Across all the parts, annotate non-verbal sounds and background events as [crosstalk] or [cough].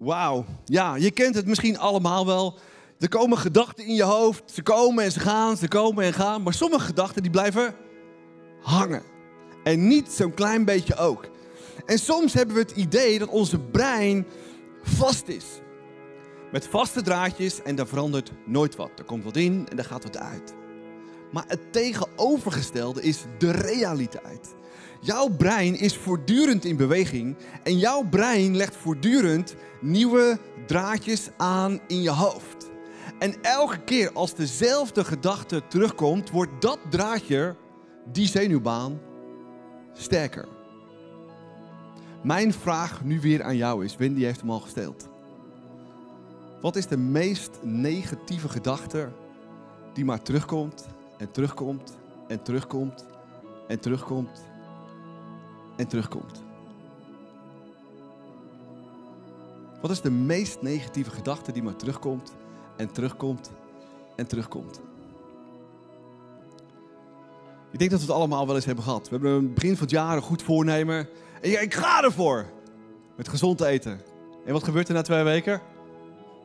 Wauw. Ja, je kent het misschien allemaal wel. Er komen gedachten in je hoofd. Ze komen en ze gaan, ze komen en gaan. Maar sommige gedachten die blijven hangen. En niet zo'n klein beetje ook. En soms hebben we het idee dat onze brein vast is. Met vaste draadjes en daar verandert nooit wat. Er komt wat in en er gaat wat uit. Maar het tegenovergestelde is de realiteit. Jouw brein is voortdurend in beweging en jouw brein legt voortdurend nieuwe draadjes aan in je hoofd. En elke keer als dezelfde gedachte terugkomt, wordt dat draadje, die zenuwbaan, sterker. Mijn vraag nu weer aan jou is, Wendy heeft hem al gesteld. Wat is de meest negatieve gedachte die maar terugkomt en terugkomt en terugkomt en terugkomt en terugkomt? Wat is de meest negatieve gedachte die maar terugkomt en terugkomt en terugkomt? Ik denk dat we het allemaal wel eens hebben gehad. We hebben een begin van het jaar een goed voornemen. En ja, ik ga ervoor. Met gezond eten. En wat gebeurt er na twee weken?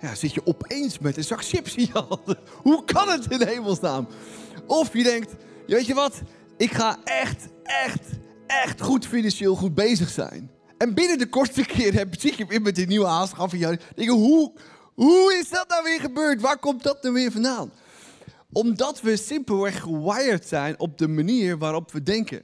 Ja, zit je opeens met een zak chips in je handen. [laughs] Hoe kan het in hemelsnaam? Of je denkt, weet je wat? Ik ga echt, echt, echt goed financieel goed bezig zijn. En binnen de kortste [laughs] keer heb, je weer met die nieuwe je Denk hoe, hoe is dat nou weer gebeurd? Waar komt dat nou weer vandaan? Omdat we simpelweg gewired zijn op de manier waarop we denken.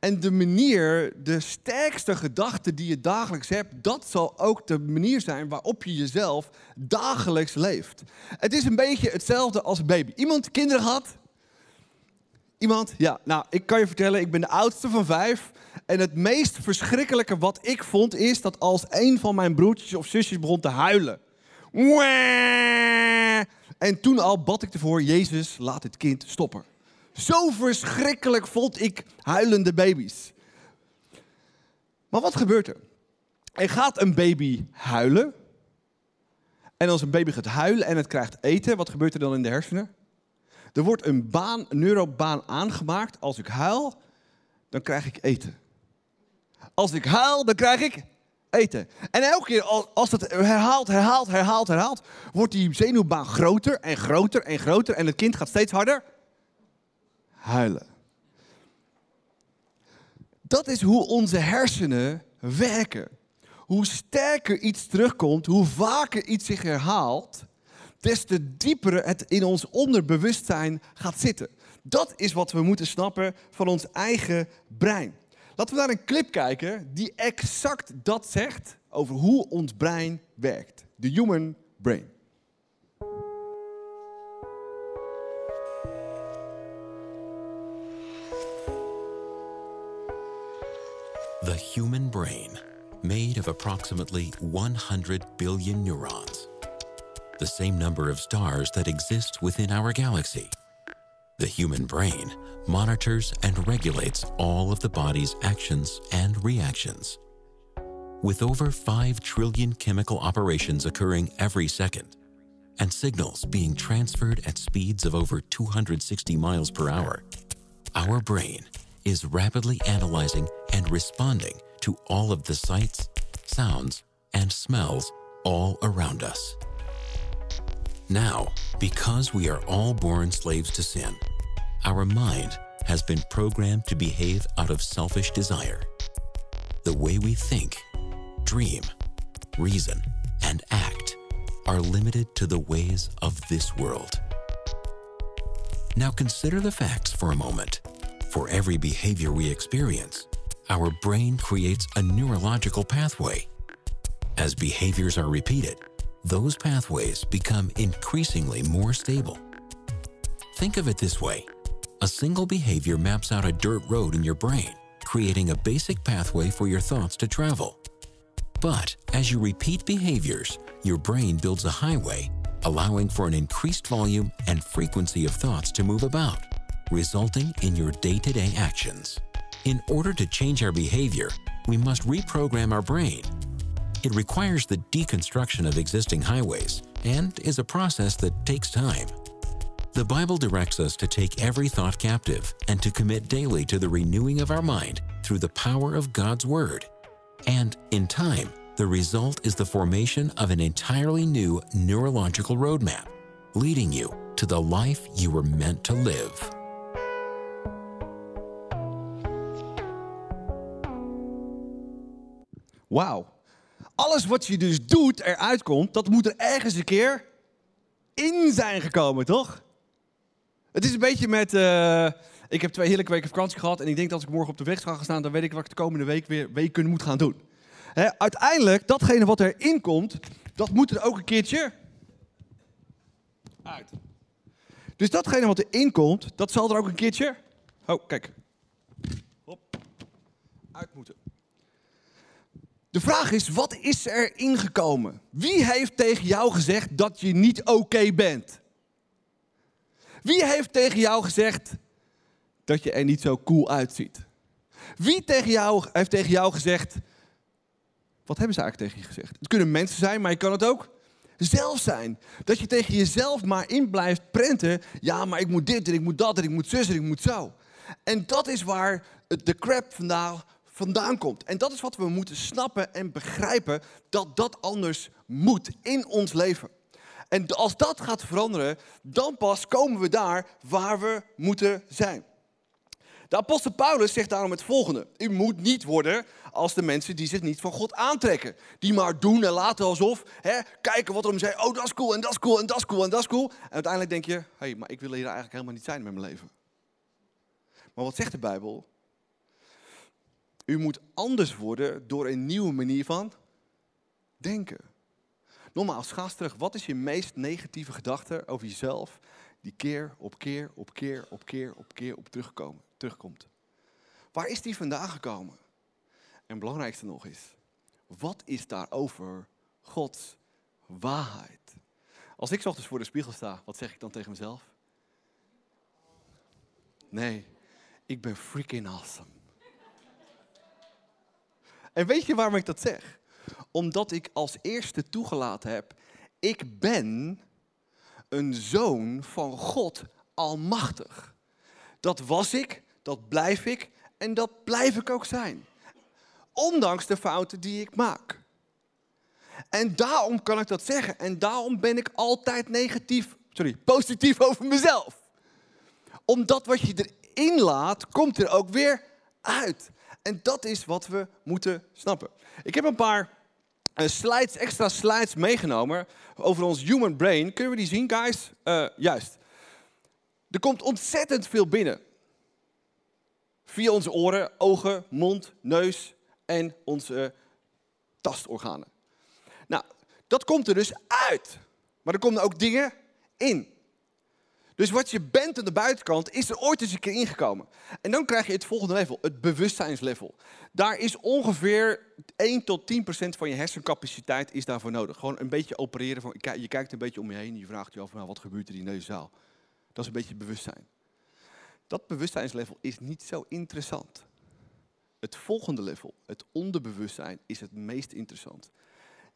En de manier, de sterkste gedachte die je dagelijks hebt, dat zal ook de manier zijn waarop je jezelf dagelijks leeft. Het is een beetje hetzelfde als baby. Iemand kinderen had? Iemand? Ja, nou, ik kan je vertellen, ik ben de oudste van vijf. En het meest verschrikkelijke wat ik vond is dat als een van mijn broertjes of zusjes begon te huilen. En toen al bad ik ervoor, Jezus, laat het kind stoppen. Zo verschrikkelijk vond ik huilende baby's. Maar wat gebeurt er? Er gaat een baby huilen. En als een baby gaat huilen en het krijgt eten, wat gebeurt er dan in de hersenen? Er wordt een baan, neurobaan aangemaakt. Als ik huil, dan krijg ik eten. Als ik huil, dan krijg ik eten. En elke keer als het herhaalt, herhaalt, herhaalt, herhaalt, wordt die zenuwbaan groter en groter en groter en het kind gaat steeds harder huilen. Dat is hoe onze hersenen werken. Hoe sterker iets terugkomt, hoe vaker iets zich herhaalt, des te dieper het in ons onderbewustzijn gaat zitten. Dat is wat we moeten snappen van ons eigen brein. Laten we naar een clip kijken die exact dat zegt over hoe ons brein werkt. De human brain. The human brain, made of approximately 100 billion neurons, the same number of stars that exist within our galaxy. The human brain monitors and regulates all of the body's actions and reactions. With over 5 trillion chemical operations occurring every second, and signals being transferred at speeds of over 260 miles per hour, our brain is rapidly analyzing and responding to all of the sights, sounds, and smells all around us. Now, because we are all born slaves to sin, our mind has been programmed to behave out of selfish desire. The way we think, dream, reason, and act are limited to the ways of this world. Now consider the facts for a moment. For every behavior we experience, our brain creates a neurological pathway. As behaviors are repeated, those pathways become increasingly more stable. Think of it this way a single behavior maps out a dirt road in your brain, creating a basic pathway for your thoughts to travel. But as you repeat behaviors, your brain builds a highway, allowing for an increased volume and frequency of thoughts to move about resulting in your day to day actions. In order to change our behavior, we must reprogram our brain. It requires the deconstruction of existing highways and is a process that takes time. The Bible directs us to take every thought captive and to commit daily to the renewing of our mind through the power of God's Word. And, in time, the result is the formation of an entirely new neurological roadmap, leading you to the life you were meant to live. Wauw. Alles wat je dus doet, eruit komt, dat moet er ergens een keer in zijn gekomen, toch? Het is een beetje met. eh, ik heb twee heerlijke weken vakantie gehad. En ik denk dat als ik morgen op de weg ga gaan staan, dan weet ik wat ik de komende week weer weken moet gaan doen. Uiteindelijk, datgene wat erin komt, dat moet er ook een keertje uit. Dus datgene wat erin komt, dat zal er ook een keertje. Oh, kijk. Hop. Uit moeten. De vraag is, wat is er ingekomen? Wie heeft tegen jou gezegd dat je niet oké bent? Wie heeft tegen jou gezegd dat je er niet zo cool uitziet? Wie tegen jou, heeft tegen jou gezegd... Wat hebben ze eigenlijk tegen je gezegd? Het kunnen mensen zijn, maar je kan het ook zelf zijn. Dat je tegen jezelf maar in blijft prenten. Ja, maar ik moet dit en ik moet dat en ik moet zus en ik moet zo. En dat is waar de crap vandaan, vandaan komt. En dat is wat we moeten snappen en begrijpen. Dat dat anders moet in ons leven. En als dat gaat veranderen, dan pas komen we daar waar we moeten zijn. De apostel Paulus zegt daarom het volgende. U moet niet worden als de mensen die zich niet van God aantrekken. Die maar doen en laten alsof, hè, kijken wat er om zei. Oh, dat is cool en dat is cool en dat is cool en dat is cool. En uiteindelijk denk je, hé, hey, maar ik wil hier eigenlijk helemaal niet zijn met mijn leven. Maar wat zegt de Bijbel? U moet anders worden door een nieuwe manier van denken. Nogmaals, ga eens terug. Wat is je meest negatieve gedachte over jezelf die keer op keer op keer op keer op keer op terugkomen, terugkomt? Waar is die vandaan gekomen? En belangrijkste nog is, wat is daarover Gods waarheid? Als ik ochtends voor de spiegel sta, wat zeg ik dan tegen mezelf? Nee, ik ben freaking awesome. En weet je waarom ik dat zeg? Omdat ik als eerste toegelaten heb, ik ben een zoon van God Almachtig. Dat was ik, dat blijf ik en dat blijf ik ook zijn. Ondanks de fouten die ik maak. En daarom kan ik dat zeggen. En daarom ben ik altijd negatief, sorry, positief over mezelf. Omdat wat je erin laat, komt er ook weer uit. En dat is wat we moeten snappen. Ik heb een paar eh, slides, extra slides meegenomen over ons human brain. Kunnen we die zien, guys? Eh, juist. Er komt ontzettend veel binnen. Via onze oren, ogen, mond, neus en onze tastorganen. Nou, dat komt er dus uit. Maar er komen ook dingen in. Dus wat je bent aan de buitenkant is er ooit eens een keer ingekomen. En dan krijg je het volgende level, het bewustzijnslevel. Daar is ongeveer 1 tot 10 procent van je hersencapaciteit is daarvoor nodig. Gewoon een beetje opereren. Van, je kijkt een beetje om je heen en je vraagt je af, nou, wat gebeurt er in deze zaal? Dat is een beetje bewustzijn. Dat bewustzijnslevel is niet zo interessant. Het volgende level, het onderbewustzijn, is het meest interessant.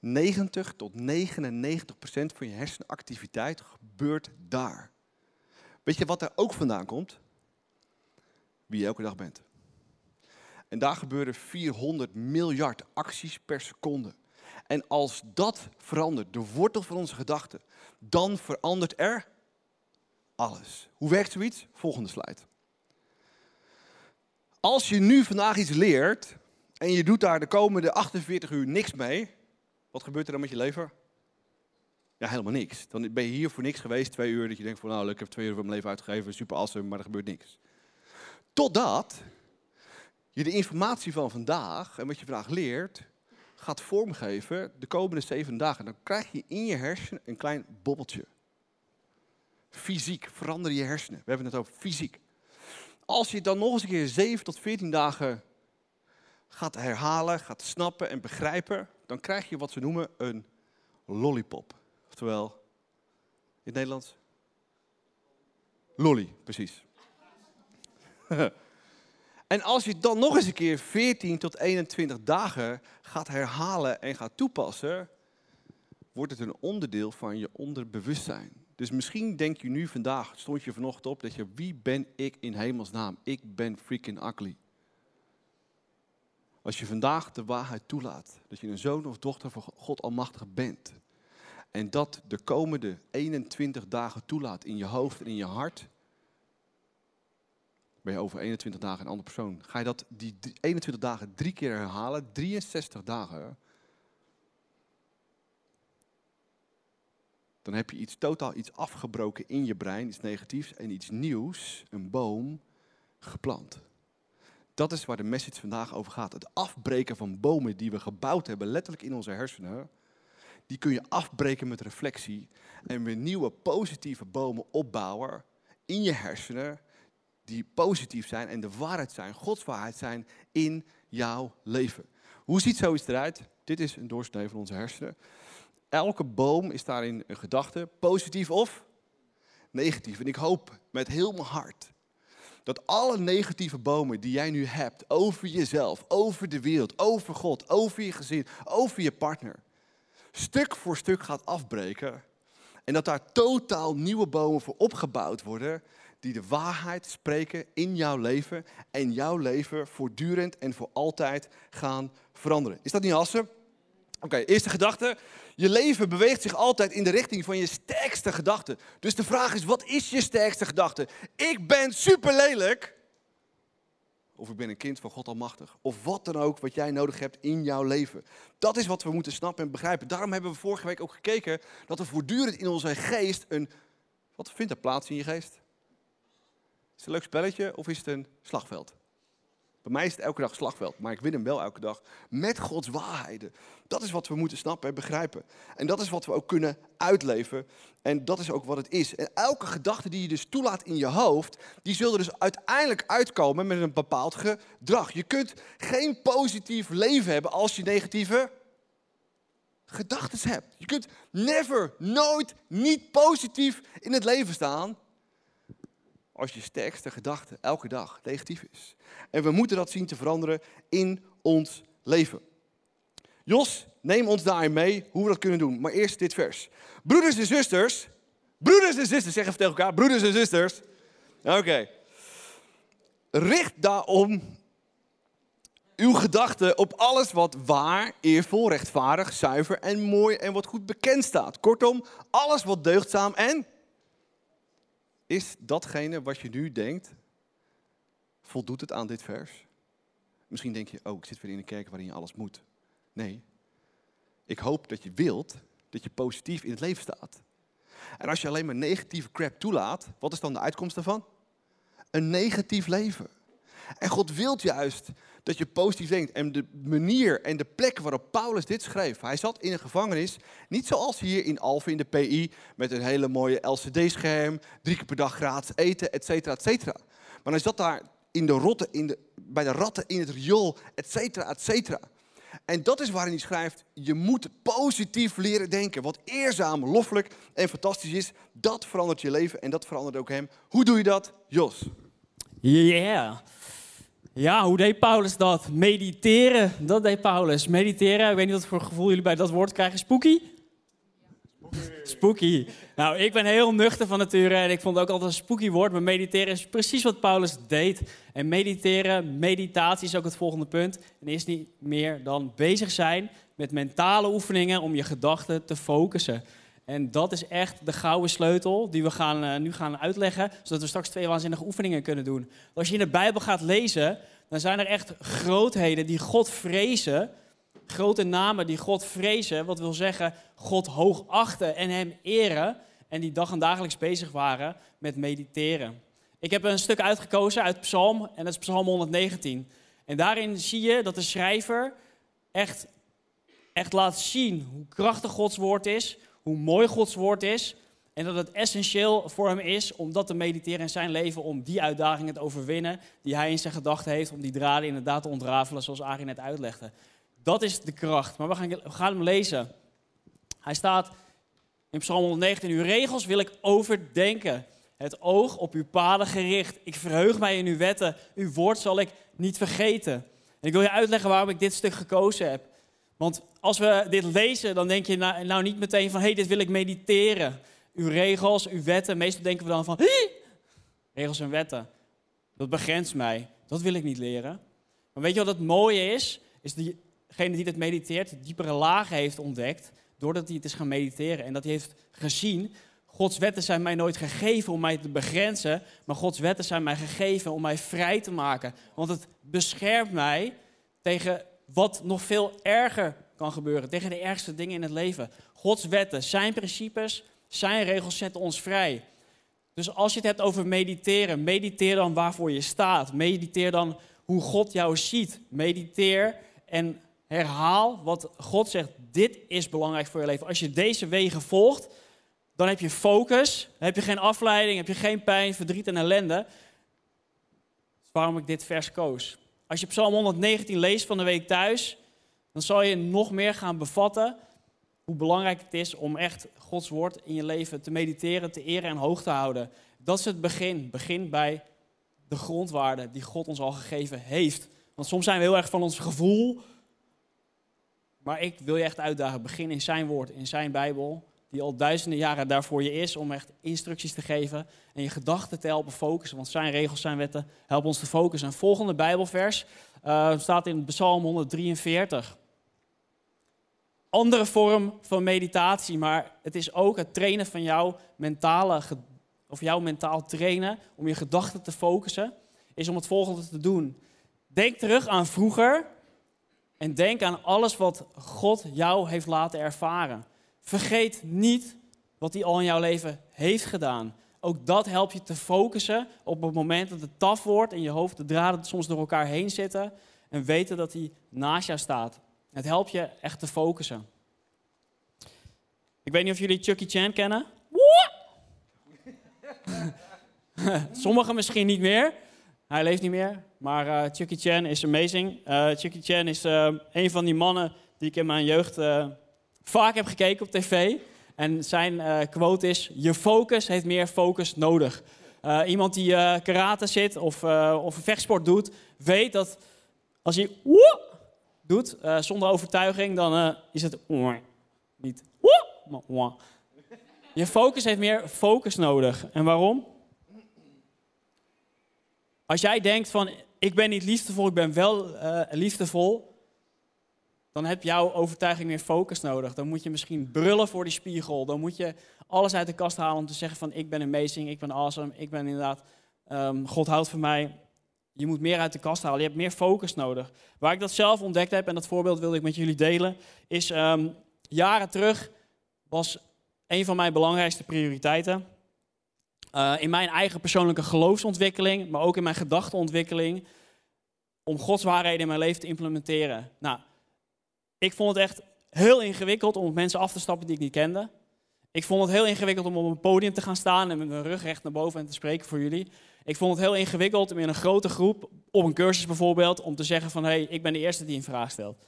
90 tot 99 procent van je hersenactiviteit gebeurt daar. Weet je wat er ook vandaan komt? Wie je elke dag bent. En daar gebeuren 400 miljard acties per seconde. En als dat verandert, de wortel van onze gedachten, dan verandert er alles. Hoe werkt zoiets? Volgende slide. Als je nu vandaag iets leert en je doet daar de komende 48 uur niks mee, wat gebeurt er dan met je lever? Ja, helemaal niks. Dan ben je hier voor niks geweest, twee uur, dat je denkt van nou, ik heb twee uur van mijn leven uitgegeven, super awesome, maar er gebeurt niks. Totdat je de informatie van vandaag en wat je vandaag leert, gaat vormgeven de komende zeven dagen. Dan krijg je in je hersenen een klein bobbeltje. Fysiek, verander je hersenen. We hebben het over fysiek. Als je het dan nog eens een keer 7 tot 14 dagen gaat herhalen, gaat snappen en begrijpen, dan krijg je wat ze noemen een lollipop. Oftewel, in het Nederlands? Lolly, precies. [laughs] en als je dan nog eens een keer 14 tot 21 dagen gaat herhalen en gaat toepassen, wordt het een onderdeel van je onderbewustzijn. Dus misschien denk je nu vandaag, stond je vanochtend op, dat je, wie ben ik in hemelsnaam? Ik ben freaking ugly. Als je vandaag de waarheid toelaat, dat je een zoon of dochter van God Almachtig bent, en dat de komende 21 dagen toelaat in je hoofd en in je hart, ben je over 21 dagen een andere persoon. Ga je dat die 21 dagen drie keer herhalen, 63 dagen, dan heb je iets totaal iets afgebroken in je brein, iets negatiefs en iets nieuws, een boom, geplant. Dat is waar de message vandaag over gaat. Het afbreken van bomen die we gebouwd hebben, letterlijk in onze hersenen. Die kun je afbreken met reflectie en weer nieuwe positieve bomen opbouwen in je hersenen. Die positief zijn en de waarheid zijn, Gods waarheid zijn in jouw leven. Hoe ziet zoiets eruit? Dit is een doorsnee van onze hersenen. Elke boom is daarin een gedachte, positief of negatief. En ik hoop met heel mijn hart dat alle negatieve bomen die jij nu hebt over jezelf, over de wereld, over God, over je gezin, over je partner, stuk voor stuk gaat afbreken. En dat daar totaal nieuwe bomen voor opgebouwd worden, die de waarheid spreken in jouw leven en jouw leven voortdurend en voor altijd gaan veranderen. Is dat niet awesome? Oké, eerste gedachte. Je leven beweegt zich altijd in de richting van je sterkste gedachte. Dus de vraag is, wat is je sterkste gedachte? Ik ben super lelijk. Of ik ben een kind van God Almachtig. Of wat dan ook wat jij nodig hebt in jouw leven. Dat is wat we moeten snappen en begrijpen. Daarom hebben we vorige week ook gekeken dat er voortdurend in onze geest een... Wat vindt er plaats in je geest? Is het een leuk spelletje of is het een slagveld? Bij mij is het elke dag slagveld, maar ik win hem wel elke dag met Gods waarheden. Dat is wat we moeten snappen en begrijpen. En dat is wat we ook kunnen uitleven. En dat is ook wat het is. En elke gedachte die je dus toelaat in je hoofd, die zullen dus uiteindelijk uitkomen met een bepaald gedrag. Je kunt geen positief leven hebben als je negatieve gedachten hebt. Je kunt never, nooit, niet positief in het leven staan als je sterkste gedachte elke dag negatief is. En we moeten dat zien te veranderen in ons leven. Jos, neem ons daarin mee hoe we dat kunnen doen. Maar eerst dit vers. Broeders en zusters, broeders en zusters, zeg even tegen elkaar, broeders en zusters. Oké. Richt daarom uw gedachten op alles wat waar, eervol, rechtvaardig, zuiver en mooi en wat goed bekend staat. Kortom, alles wat deugdzaam en is datgene wat je nu denkt, voldoet het aan dit vers? Misschien denk je, oh, ik zit weer in een kerk waarin je alles moet. Nee, ik hoop dat je wilt dat je positief in het leven staat. En als je alleen maar negatieve crap toelaat, wat is dan de uitkomst daarvan? Een negatief leven. En God wilt juist dat je positief denkt. En de manier en de plek waarop Paulus dit schreef. Hij zat in een gevangenis, niet zoals hier in Alphen in de PI, met een hele mooie LCD-scherm, drie keer per dag gratis eten, et cetera, et cetera. Maar hij zat daar in de rotte, in de, bij de ratten in het riool, et cetera, et cetera. En dat is waarin hij schrijft, je moet positief leren denken. Wat eerzaam, loffelijk en fantastisch is, dat verandert je leven en dat verandert ook hem. Hoe doe je dat, Jos? Yeah. Ja, hoe deed Paulus dat? Mediteren, dat deed Paulus. Mediteren, ik weet niet wat voor gevoel jullie bij dat woord krijgen. Spooky? Spooky. Nou, ik ben heel nuchter van nature en ik vond het ook altijd een spooky woord. Maar mediteren is precies wat Paulus deed. En mediteren, meditatie is ook het volgende punt. En is niet meer dan bezig zijn met mentale oefeningen om je gedachten te focussen. En dat is echt de gouden sleutel die we gaan, uh, nu gaan uitleggen, zodat we straks twee waanzinnige oefeningen kunnen doen. Als je in de Bijbel gaat lezen, dan zijn er echt grootheden die God vrezen. Grote namen die God vrezen, wat wil zeggen God hoog achten en hem eren. En die dag en dagelijks bezig waren met mediteren. Ik heb een stuk uitgekozen uit Psalm, en dat is Psalm 119. En daarin zie je dat de schrijver echt, echt laat zien hoe krachtig Gods woord is, hoe mooi Gods woord is. En dat het essentieel voor hem is om dat te mediteren in zijn leven, om die uitdagingen te overwinnen die hij in zijn gedachten heeft, om die draden inderdaad te ontrafelen, zoals Arie net uitlegde. Dat is de kracht. Maar we gaan, we gaan hem lezen. Hij staat in Psalm 119, uw regels wil ik overdenken. Het oog op uw paden gericht. Ik verheug mij in uw wetten. Uw woord zal ik niet vergeten. En ik wil je uitleggen waarom ik dit stuk gekozen heb. Want als we dit lezen, dan denk je nou, niet meteen van... hé, hey, dit wil ik mediteren. Uw regels, uw wetten. Meestal denken we dan van... Hé, regels en wetten. Dat begrenst mij. Dat wil ik niet leren. Maar weet je wat het mooie is? is diegene die het mediteert, diepere lagen heeft ontdekt, doordat hij het is gaan mediteren. En dat hij heeft gezien, Gods wetten zijn mij nooit gegeven om mij te begrenzen, maar Gods wetten zijn mij gegeven om mij vrij te maken. Want het beschermt mij tegen wat nog veel erger kan gebeuren, tegen de ergste dingen in het leven. Gods wetten, zijn principes, zijn regels zetten ons vrij. Dus als je het hebt over mediteren, mediteer dan waarvoor je staat. Mediteer dan hoe God jou ziet. Mediteer en herhaal wat God zegt. Dit is belangrijk voor je leven. Als je deze wegen volgt, dan heb je focus. Heb je geen afleiding, heb je geen pijn, verdriet en ellende. Is waarom ik dit vers koos. Als je Psalm 119 leest van de week thuis, dan zal je nog meer gaan bevatten hoe belangrijk het is om echt Gods woord in je leven te mediteren, te eren en hoog te houden. Dat is het begin. Begin bij de grondwaarden die God ons al gegeven heeft. Want soms zijn we heel erg van ons gevoel. Maar ik wil je echt uitdagen. Begin in zijn woord, in zijn Bijbel. Die al duizenden jaren daarvoor je is om echt instructies te geven. En je gedachten te helpen focussen. Want zijn regels, zijn wetten helpen ons te focussen. Een volgende Bijbelvers uh, staat in Psalm 143 andere vorm van meditatie, maar het is ook het trainen van jouw mentale, of jouw mentaal trainen, om je gedachten te focussen, is om het volgende te doen. Denk terug aan vroeger en denk aan alles wat God jou heeft laten ervaren. Vergeet niet wat hij al in jouw leven heeft gedaan. Ook dat helpt je te focussen op het moment dat het taf wordt in je hoofd, de draden soms door elkaar heen zitten en weten dat hij naast jou staat. Het helpt je echt te focussen. Ik weet niet of jullie Chucky Chan kennen. [laughs] Sommigen misschien niet meer. Hij leeft niet meer. Maar uh, Chucky Chan is amazing. Uh, Chucky Chan is uh, een van die mannen die ik in mijn jeugd vaak heb gekeken op tv. En zijn quote is: Je focus heeft meer focus nodig. iemand die karate zit of, of een vechtsport doet, weet dat als hij doet zonder overtuiging, dan is het niet je focus heeft meer focus nodig. En waarom? Als jij denkt van, ik ben niet liefdevol, ik ben wel liefdevol, dan heb jouw overtuiging meer focus nodig. Dan moet je misschien brullen voor die spiegel. Dan moet je alles uit de kast halen om te zeggen van, ik ben amazing, ik ben awesome, ik ben inderdaad, um, God houdt van mij. Je moet meer uit de kast halen. Je hebt meer focus nodig. Waar ik dat zelf ontdekt heb, en dat voorbeeld wilde ik met jullie delen, is um, jaren terug was een van mijn belangrijkste prioriteiten. Uh, in mijn eigen persoonlijke geloofsontwikkeling, maar ook in mijn gedachtenontwikkeling, om Gods waarheden in mijn leven te implementeren. Nou, ik vond het echt heel ingewikkeld om op mensen af te stappen die ik niet kende. Ik vond het heel ingewikkeld om op een podium te gaan staan en met mijn rug recht naar boven en te spreken voor jullie. Ik vond het heel ingewikkeld om in een grote groep, op een cursus bijvoorbeeld, om te zeggen van hé, hey, ik ben de eerste die een vraag stelt.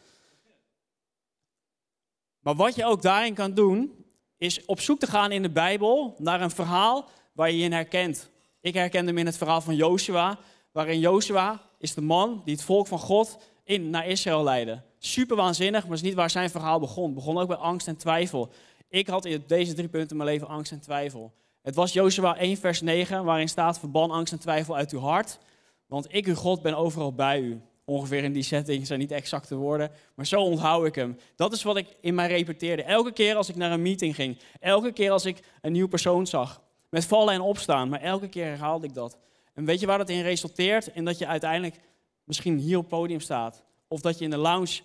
Maar wat je ook daarin kan doen, is op zoek te gaan in de Bijbel naar een verhaal waar je je in herkent. Ik herkende hem in het verhaal van Joshua, waarin Joshua is de man die het volk van God in, naar Israël leidde. Super waanzinnig, maar is niet waar zijn verhaal begon. Het begon ook bij angst en twijfel. Ik had in deze drie punten in mijn leven angst en twijfel. Het was Joshua 1 vers 9, waarin staat, verban angst en twijfel uit uw hart, want ik, uw God, ben overal bij u ongeveer in die setting, zijn niet exacte woorden, maar zo onthoud ik hem. Dat is wat ik in mij repeteerde. Elke keer als ik naar een meeting ging, elke keer als ik een nieuw persoon zag, met vallen en opstaan, maar elke keer herhaalde ik dat. En weet je waar dat in resulteert? In dat je uiteindelijk misschien hier op het podium staat, of dat je in de lounge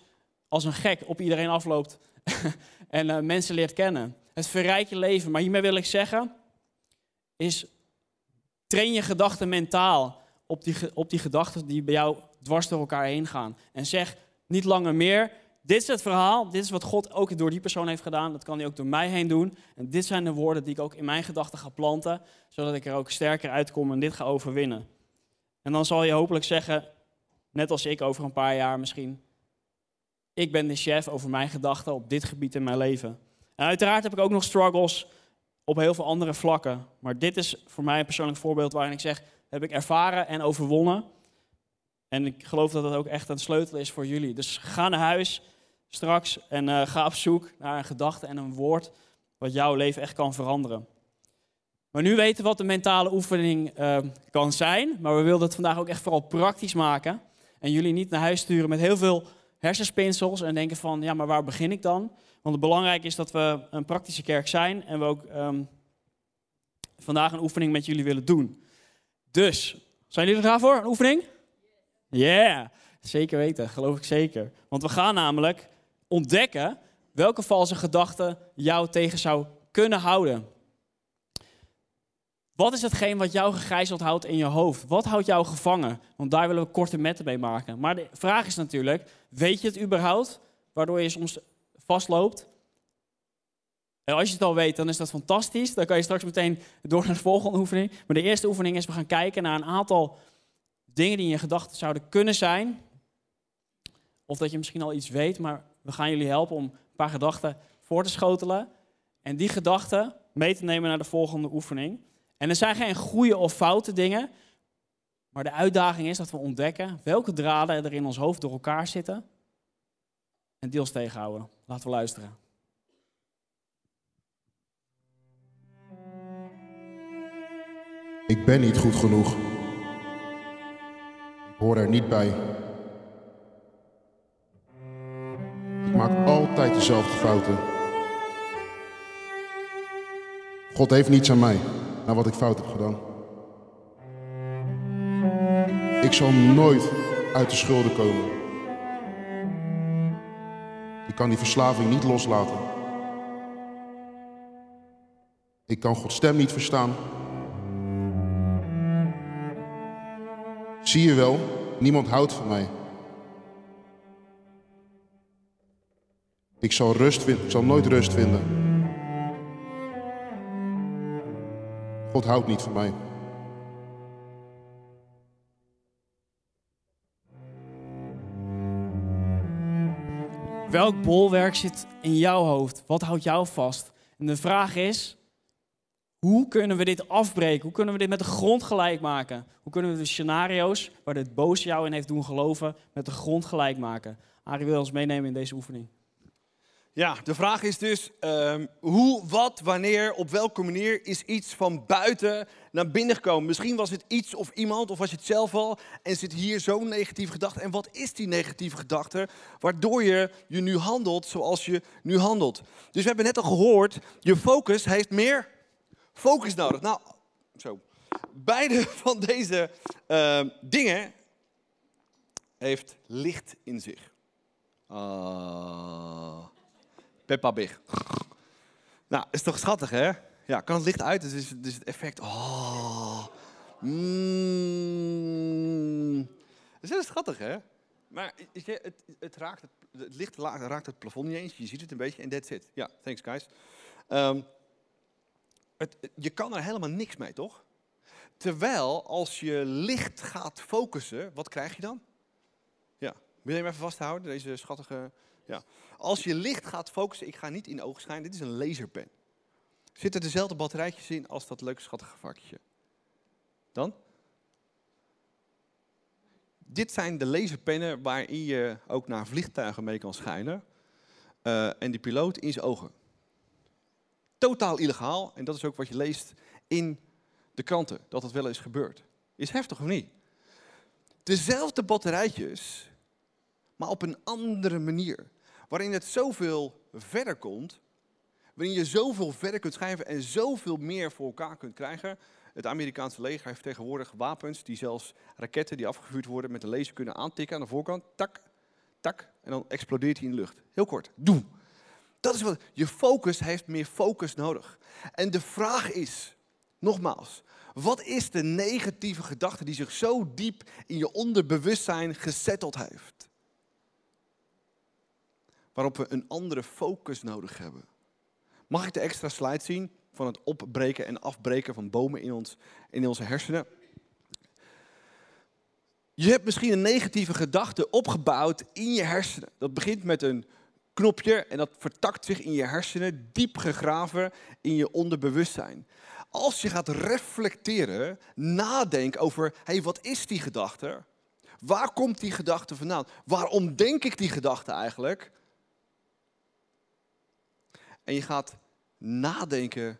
als een gek op iedereen afloopt [laughs] en uh, mensen leert kennen. Het verrijkt je leven. Maar hiermee wil ik zeggen, is train je gedachten mentaal op die, op die gedachten die bij jou dwars door elkaar heen gaan. En zeg niet langer meer, dit is het verhaal, dit is wat God ook door die persoon heeft gedaan, dat kan hij ook door mij heen doen. En dit zijn de woorden die ik ook in mijn gedachten ga planten, zodat ik er ook sterker uitkom en dit ga overwinnen. En dan zal je hopelijk zeggen, net als ik over een paar jaar misschien, ik ben de chef over mijn gedachten op dit gebied in mijn leven. En uiteraard heb ik ook nog struggles op heel veel andere vlakken. Maar dit is voor mij een persoonlijk voorbeeld waarin ik zeg, heb ik ervaren en overwonnen. En ik geloof dat dat ook echt een sleutel is voor jullie. Dus ga naar huis straks en uh, ga op zoek naar een gedachte en een woord wat jouw leven echt kan veranderen. Maar nu weten we wat de mentale oefening uh, kan zijn. Maar we wilden het vandaag ook echt vooral praktisch maken. En jullie niet naar huis sturen met heel veel hersenspinsels en denken van, ja, maar waar begin ik dan? Want het belangrijk is dat we een praktische kerk zijn en we ook ehm, vandaag een oefening met jullie willen doen. Dus, zijn jullie er klaar voor? Een oefening? Ja, yeah, zeker weten, geloof ik zeker. Want we gaan namelijk ontdekken welke valse gedachten jou tegen zou kunnen houden. Wat is hetgeen wat jou gegijzeld houdt in je hoofd? Wat houdt jou gevangen? Want daar willen we korte metten mee maken. Maar de vraag is natuurlijk, weet je het überhaupt? Waardoor je soms vastloopt? En als je het al weet, dan is dat fantastisch. Dan kan je straks meteen door naar de volgende oefening. Maar de eerste oefening is, we gaan kijken naar een aantal dingen die in je gedachten zouden kunnen zijn. Of dat je misschien al iets weet, maar we gaan jullie helpen om een paar gedachten voor te schotelen. En die gedachten mee te nemen naar de volgende oefening. En er zijn geen goede of foute dingen. Maar de uitdaging is dat we ontdekken welke draden er in ons hoofd door elkaar zitten. En deels tegenhouden. Laten we luisteren. Ik ben niet goed genoeg. Ik hoor er niet bij. Ik maak altijd dezelfde fouten. God heeft niets aan mij, naar wat ik fout heb gedaan. Ik zal nooit uit de schulden komen. Ik kan die verslaving niet loslaten. Ik kan Gods stem niet verstaan. Zie je wel, niemand houdt van mij. Ik zal rust ik zal nooit rust vinden. God houdt niet van mij. Welk bolwerk zit in jouw hoofd? Wat houdt jou vast? En de vraag is, hoe kunnen we dit afbreken? Hoe kunnen we dit met de grond gelijk maken? Hoe kunnen we de scenario's waar dit boos jou in heeft doen geloven, met de grond gelijk maken? Arie wil ons meenemen in deze oefening. Ja, de vraag is dus ehm, hoe, wat, wanneer, op welke manier is iets van buiten naar binnen gekomen. Misschien was het iets of iemand, of was je het zelf al, en zit hier zo'n negatieve gedachte. En wat is die negatieve gedachte, waardoor je je nu handelt zoals je nu handelt? Dus we hebben net al gehoord, je focus heeft meer focus nodig. Nou, zo. Beide [laughs] van deze ehm, dingen heeft licht in zich. Ah. Peppa Big. Nou, is toch schattig, hè? Ja, kan het licht uit, dus is, dus het effect... Oh. Mm. Dat is heel schattig, hè? Maar het, het, het, raakt het, licht raakt het plafond niet eens. Je ziet het een beetje en that's it. Ja, thanks guys. Um, het, je kan er helemaal niks mee, toch? Terwijl als je licht gaat focussen, wat krijg je dan? Ja, wil je hem even vasthouden, deze schattige... Ja. Als je licht gaat focussen, ik ga niet in schijnen, dit is een laserpen. Zitten dezelfde batterijtjes in als dat leuke schattige vakje? Dan? Dit zijn de laserpennen waarin je ook naar vliegtuigen mee kan schijnen. Uh, en die piloot in zijn ogen. Totaal illegaal. En dat is ook wat je leest in de kranten. Dat het wel eens gebeurt. Is heftig of niet? Dezelfde batterijtjes, maar op een andere manier waarin het zoveel verder komt, waarin je zoveel verder kunt schrijven en zoveel meer voor elkaar kunt krijgen. Het Amerikaanse leger heeft tegenwoordig wapens die zelfs raketten die afgevuurd worden met een laser kunnen aantikken aan de voorkant. Tak, tak, en dan explodeert hij in de lucht. Heel kort, doe. Dat is wat, je focus heeft meer focus nodig. En de vraag is, nogmaals, wat is de negatieve gedachte die zich zo diep in je onderbewustzijn gezetteld heeft? Waarop we een andere focus nodig hebben. Mag ik de extra slide zien van het opbreken en afbreken van bomen in, ons, in onze hersenen? Je hebt misschien een negatieve gedachte opgebouwd in je hersenen. Dat begint met een knopje en dat vertakt zich in je hersenen, diep gegraven in je onderbewustzijn. Als je gaat reflecteren, nadenken over, hé, hey, wat is die gedachte? Waar komt die gedachte vandaan? Waarom denk ik die gedachte eigenlijk? En je gaat nadenken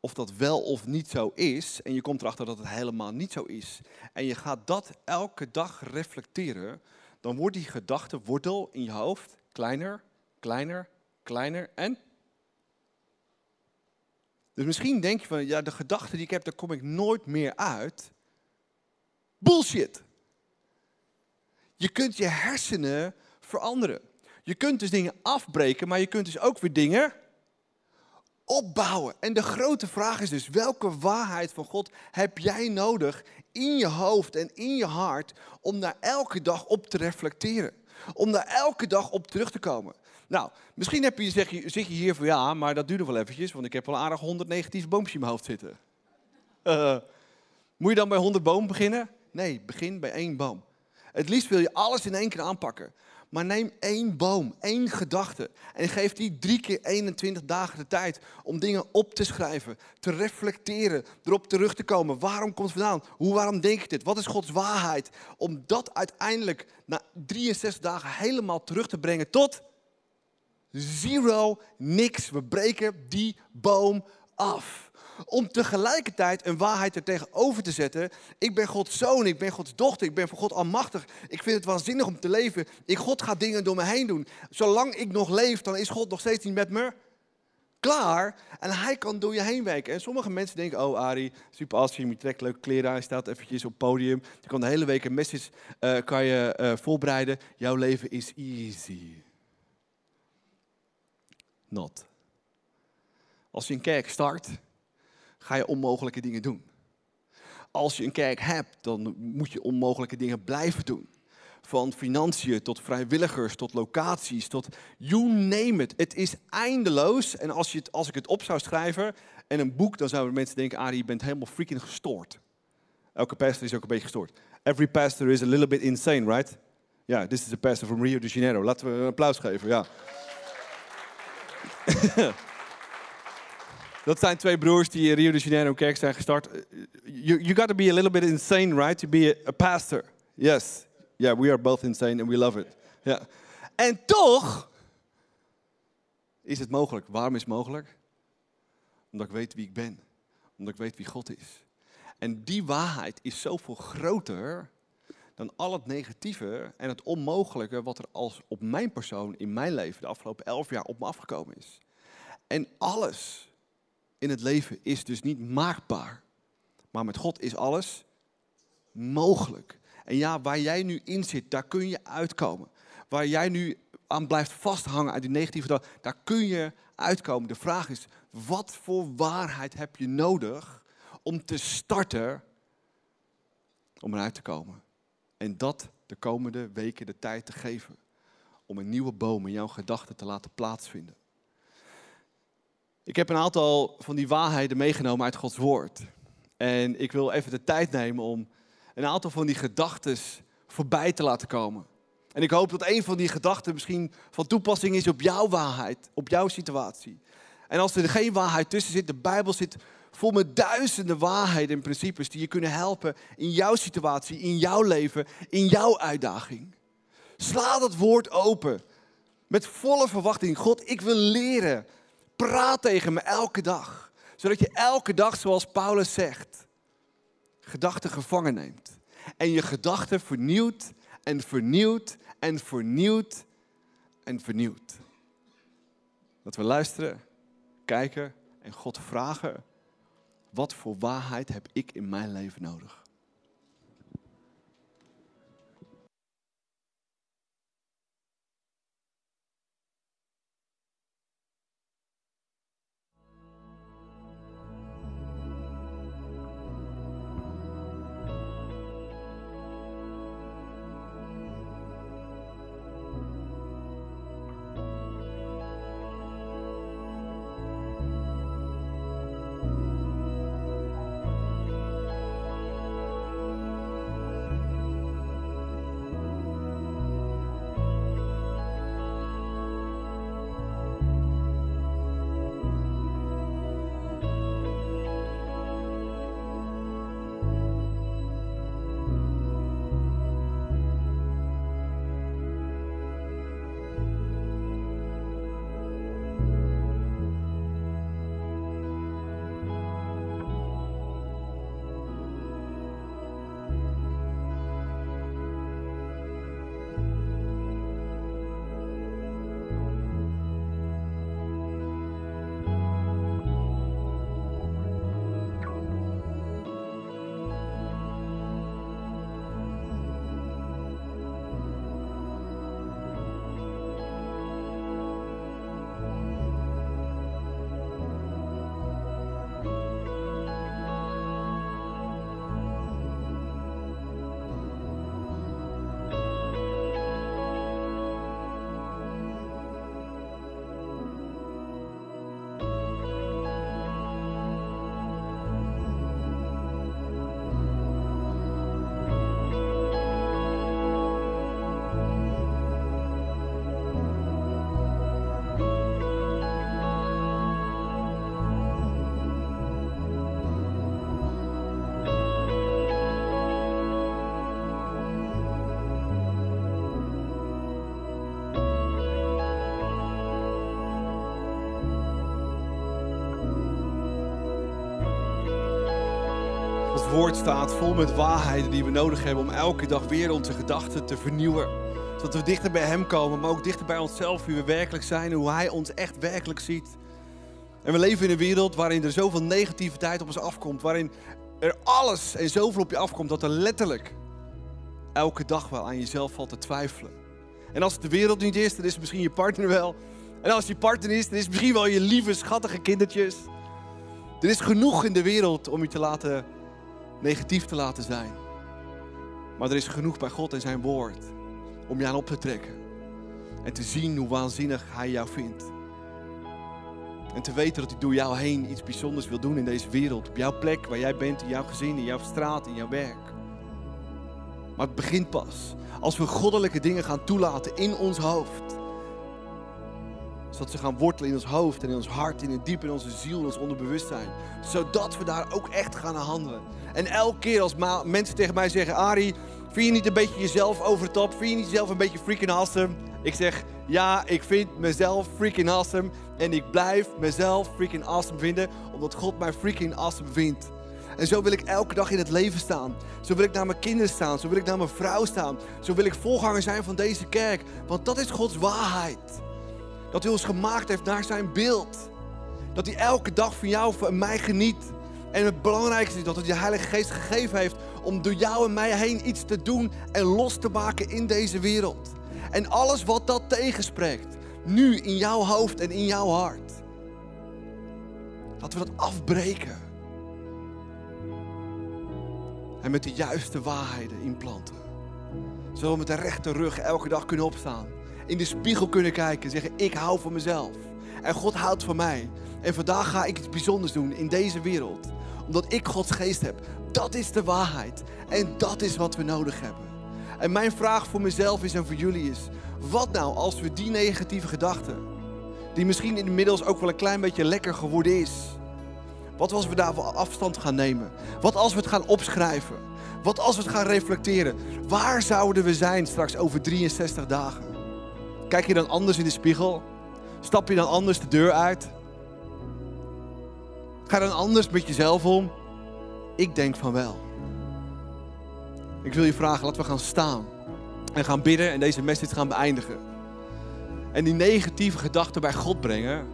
of dat wel of niet zo is. En je komt erachter dat het helemaal niet zo is. En je gaat dat elke dag reflecteren. dan wordt die gedachtewortel in je hoofd kleiner, kleiner, kleiner en. Dus misschien denk je van, ja, de gedachten die ik heb, daar kom ik nooit meer uit. Bullshit. Je kunt je hersenen veranderen. Je kunt dus dingen afbreken, maar je kunt dus ook weer dingen opbouwen. En de grote vraag is dus, welke waarheid van God heb jij nodig in je hoofd en in je hart om daar elke dag op te reflecteren? Om daar elke dag op terug te komen. Nou, misschien heb je, zeg je, zeg je hier van ja, maar dat duurt nog wel eventjes, want ik heb wel aardig 100 negatieve boompjes in mijn hoofd zitten. Uh, moet je dan bij 100 bomen beginnen? Nee, begin bij één boom. Het liefst wil je alles in één keer aanpakken. Maar neem één boom, één gedachte. En geef die drie keer 21 dagen de tijd om dingen op te schrijven, te reflecteren, erop terug te komen. Waarom komt het vandaan? Hoe, waarom denk ik dit? Wat is Gods waarheid? Om dat uiteindelijk na 63 dagen helemaal terug te brengen tot zero, niks. We breken die boom om tegelijkertijd een waarheid er tegenover te zetten. Ik ben Gods zoon, ik ben Gods dochter, ik ben voor God almachtig. Ik vind het waanzinnig om te leven. Ik, God gaat dingen door me heen doen. Zolang ik nog leef, dan is God nog steeds niet met me klaar. En hij kan door je heen werken. En sommige mensen denken, oh Ari, super awesome, je trekt leuke kleren aan, staat eventjes op het podium. Je kan de hele week een message uh, kan je, uh, voorbereiden. Jouw leven is easy. Not. Als je een kerk start, ga je onmogelijke dingen doen. Als je een kerk hebt, dan moet je onmogelijke dingen blijven doen. Van financiën tot vrijwilligers, tot locaties, tot you name it. Het is eindeloos. En als, je het, als ik het op zou schrijven en een boek, dan zouden mensen denken, Arie, je bent helemaal freaking gestoord. Elke pastor is ook een beetje gestoord. Every pastor is a little bit insane, right? Ja, this is a pastor from Rio de Janeiro. Laten we een applaus geven, ja. [laughs] Dat zijn twee broers die in Rio de Janeiro kerk zijn gestart. You, you got to be a little bit insane, right? To be a, pastor. Yes. Yeah, we are both insane and we love it. Ja. En toch is het mogelijk. Waarom is het mogelijk? Omdat ik weet wie ik ben. Omdat ik weet wie God is. En die waarheid is zoveel groter dan al het negatieve en het onmogelijke wat er als op mijn persoon in mijn leven de afgelopen elf jaar op me afgekomen is. En alles in het leven is dus niet maakbaar. Maar met God is alles mogelijk. En ja, waar jij nu in zit, daar kun je uitkomen. Waar jij nu aan blijft vasthangen uit die negatieve dag, daar kun je uitkomen. De vraag is, wat voor waarheid heb je nodig om te starten om eruit te komen? En dat de komende weken de tijd te geven om een nieuwe boom in jouw gedachten te laten plaatsvinden. Ik heb een aantal van die waarheden meegenomen uit Gods woord. En ik wil even de tijd nemen om een aantal van die gedachten voorbij te laten komen. En ik hoop dat een van die gedachten misschien van toepassing is op jouw waarheid, op jouw situatie. En als er geen waarheid tussen zit, de Bijbel zit vol met duizenden waarheden en principes die je kunnen helpen in jouw situatie, in jouw leven, in jouw uitdaging. Sla dat woord open met volle verwachting. God, ik wil leren Praat tegen me elke dag. Zodat je elke dag, zoals Paulus zegt, gedachten gevangen neemt. En je gedachten vernieuwt en vernieuwt en vernieuwt en vernieuwt. Dat we luisteren, kijken en God vragen: wat voor waarheid heb ik in mijn leven nodig? Staat, vol met waarheden die we nodig hebben om elke dag weer onze gedachten te vernieuwen. Zodat we dichter bij Hem komen, maar ook dichter bij onszelf, wie we werkelijk zijn en hoe Hij ons echt werkelijk ziet. En we leven in een wereld waarin er zoveel negativiteit op ons afkomt, waarin er alles en zoveel op je afkomt dat er letterlijk elke dag wel aan jezelf valt te twijfelen. En als het de wereld niet is, dan is het misschien je partner wel. En als je partner is, dan is het misschien wel je lieve, schattige kindertjes. Er is genoeg in de wereld om je te laten negatief te laten zijn. Maar er is genoeg bij God en zijn woord om je aan op te trekken. En te zien hoe waanzinnig hij jou vindt. En te weten dat hij door jou heen iets bijzonders wil doen in deze wereld. Op jouw plek, waar jij bent, in jouw gezin, in jouw straat, in jouw werk. Maar het begint pas als we goddelijke dingen gaan toelaten in ons hoofd. Zodat ze gaan wortelen in ons hoofd en in ons hart, in het diep in onze ziel, in ons onderbewustzijn. Zodat we daar ook echt gaan handelen. En elke keer als mensen tegen mij zeggen, Ari, vind je niet een beetje jezelf over de top? Vind je niet zelf een beetje freaking awesome? Ik zeg, ja, ik vind mezelf freaking awesome. En ik blijf mezelf freaking awesome vinden, omdat God mij freaking awesome vindt. En zo wil ik elke dag in het leven staan. Zo wil ik naar mijn kinderen staan. Zo wil ik naar mijn vrouw staan. Zo wil ik volganger zijn van deze kerk. Want dat is Gods waarheid. Dat hij ons gemaakt heeft naar zijn beeld. Dat hij elke dag van jou en mij geniet. En het belangrijkste is dat hij de Heilige Geest gegeven heeft om door jou en mij heen iets te doen en los te maken in deze wereld. En alles wat dat tegenspreekt, nu in jouw hoofd en in jouw hart. Dat we dat afbreken. En met de juiste waarheden inplanten. Zodat we met de rechte rug elke dag kunnen opstaan. In de spiegel kunnen kijken en zeggen: Ik hou van mezelf. En God houdt van mij. En vandaag ga ik iets bijzonders doen in deze wereld. Omdat ik Gods geest heb. Dat is de waarheid. En dat is wat we nodig hebben. En mijn vraag voor mezelf is en voor jullie is: wat nou als we die negatieve gedachten, die misschien inmiddels ook wel een klein beetje lekker geworden is, wat als we daarvoor afstand gaan nemen? Wat als we het gaan opschrijven? Wat als we het gaan reflecteren? Waar zouden we zijn straks over 63 dagen? Kijk je dan anders in de spiegel? Stap je dan anders de deur uit? Ga dan anders met jezelf om? Ik denk van wel. Ik wil je vragen, laten we gaan staan en gaan bidden en deze message gaan beëindigen. En die negatieve gedachten bij God brengen.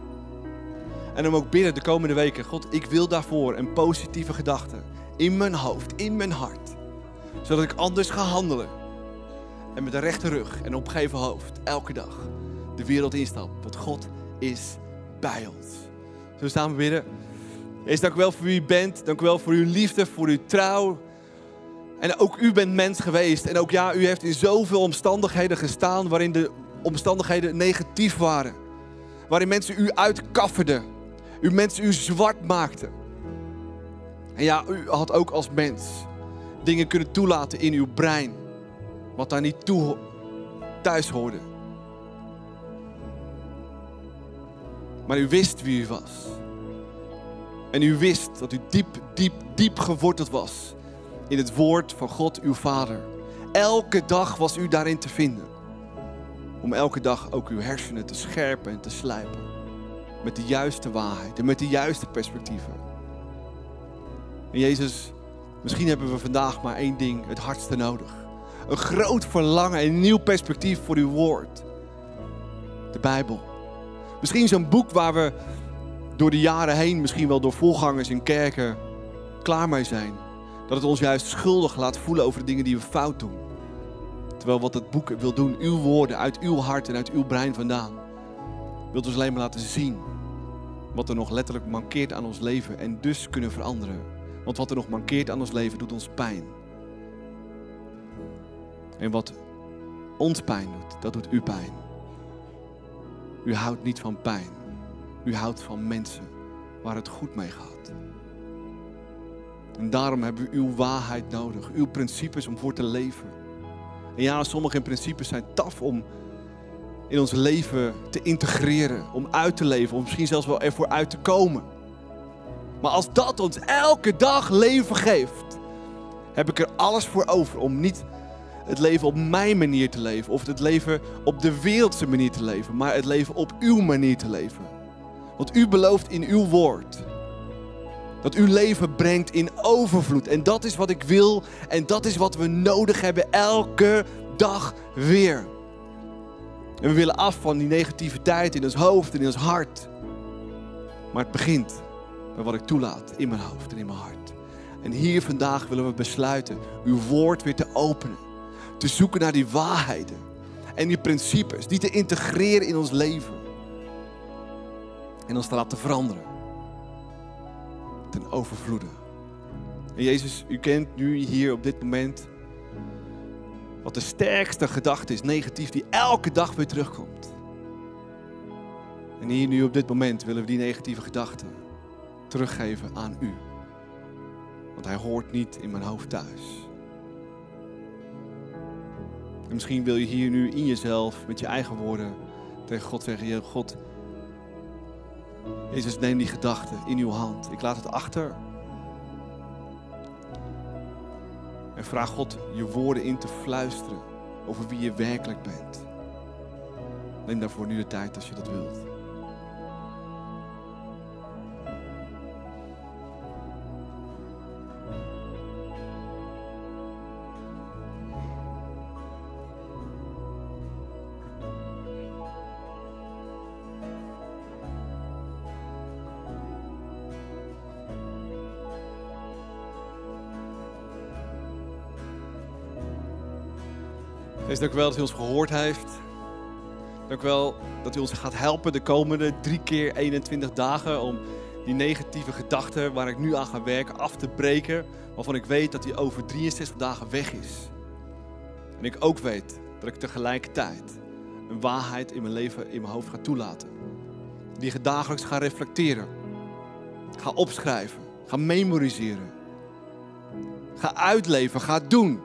En hem ook bidden de komende weken. God, ik wil daarvoor een positieve gedachte in mijn hoofd, in mijn hart. Zodat ik anders ga handelen. En met een rechte rug en opgeven hoofd, elke dag, de wereld instap. Want God is bij ons. Zullen we samen bidden? Eerst dank u wel voor wie u bent. Dank u wel voor uw liefde, voor uw trouw. En ook u bent mens geweest. En ook ja, u heeft in zoveel omstandigheden gestaan waarin de omstandigheden negatief waren. Waarin mensen u uitkafferden. U mensen u zwart maakten. En ja, u had ook als mens dingen kunnen toelaten in uw brein. Wat daar niet toe thuis hoorde. Maar u wist wie u was. En u wist dat u diep, diep, diep geworteld was in het woord van God, uw Vader. Elke dag was u daarin te vinden. Om elke dag ook uw hersenen te scherpen en te slijpen. Met de juiste waarheid en met de juiste perspectieven. En Jezus, misschien hebben we vandaag maar één ding het hardste nodig. Een groot verlangen en een nieuw perspectief voor uw woord. De Bijbel. Misschien zo'n boek waar we door de jaren heen, misschien wel door volgangers in kerken, klaar mee zijn. Dat het ons juist schuldig laat voelen over de dingen die we fout doen. Terwijl wat het boek wil doen, uw woorden uit uw hart en uit uw brein vandaan, wil ons alleen maar laten zien wat er nog letterlijk mankeert aan ons leven en dus kunnen veranderen. Want wat er nog mankeert aan ons leven doet ons pijn. En wat ons pijn doet, dat doet u pijn. U houdt niet van pijn. U houdt van mensen waar het goed mee gaat. En daarom hebben we uw waarheid nodig, uw principes om voor te leven. En ja, sommige principes zijn taf om in ons leven te integreren, om uit te leven, om misschien zelfs wel ervoor uit te komen. Maar als dat ons elke dag leven geeft, heb ik er alles voor over om niet het leven op mijn manier te leven of het leven op de wereldse manier te leven, maar het leven op uw manier te leven. Want u belooft in uw woord Dat uw leven brengt in overvloed. En dat is wat ik wil en dat is wat we nodig hebben elke dag weer. En we willen af van die negativiteit in ons hoofd en in ons hart. Maar het begint bij wat ik toelaat in mijn hoofd en in mijn hart. En hier vandaag willen we besluiten uw woord weer te openen. Te zoeken naar die waarheden en die principes. Die te integreren in ons leven. En ons te laten veranderen. Ten overvloede. En Jezus, u kent nu hier op dit moment wat de sterkste gedachte is, negatief, die elke dag weer terugkomt. En hier nu op dit moment willen we die negatieve gedachten teruggeven aan u. Want hij hoort niet in mijn hoofd thuis. En misschien wil je hier nu in jezelf, met je eigen woorden, tegen God zeggen: God, Jezus, neem die gedachte in uw hand. Ik laat het achter. En vraag God je woorden in te fluisteren over wie je werkelijk bent. Neem daarvoor nu de tijd als je dat wilt. Wees dank u wel dat u ons gehoord heeft. Dank u wel dat u ons gaat helpen de komende drie keer 21 dagen om die negatieve gedachten waar ik nu aan ga werken af te breken. Waarvan ik weet dat die over 63 dagen weg is. En ik ook weet dat ik tegelijkertijd een waarheid in mijn leven, in mijn hoofd ga toelaten. Die ik dagelijks ga reflecteren. Ga opschrijven. Ga memoriseren. Ga uitleven. Ga doen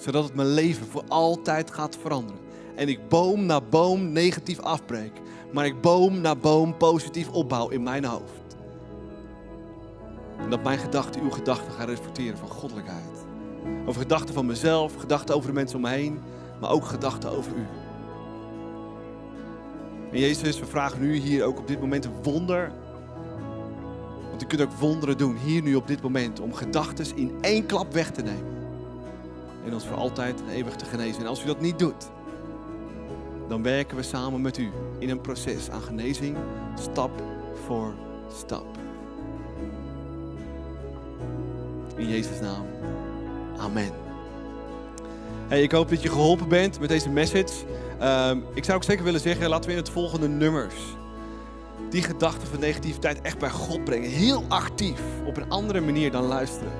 zodat het mijn leven voor altijd gaat veranderen. En ik boom na boom negatief afbreek. Maar ik boom na boom positief opbouw in mijn hoofd. En dat mijn gedachten uw gedachten gaan reflecteren van goddelijkheid. Over gedachten van mezelf, gedachten over de mensen om me heen. Maar ook gedachten over u. En Jezus, we vragen nu hier ook op dit moment een wonder. Want u kunt ook wonderen doen, hier nu op dit moment. Om gedachten in één klap weg te nemen en ons voor altijd en eeuwig te genezen. En als u dat niet doet, dan werken we samen met u in een proces aan genezing, stap voor stap. In Jezus' naam. Amen. Hey, ik hoop dat je geholpen bent met deze message. Um, ik zou ook zeker willen zeggen, laten we in het volgende nummers die gedachten van negativiteit echt bij God brengen. Heel actief, op een andere manier dan luisteren.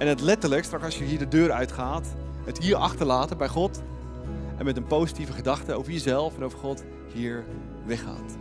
En het letterlijk, straks als je hier de deur uitgaat, het hier achterlaten bij God. En met een positieve gedachte over jezelf en over God hier weggaat.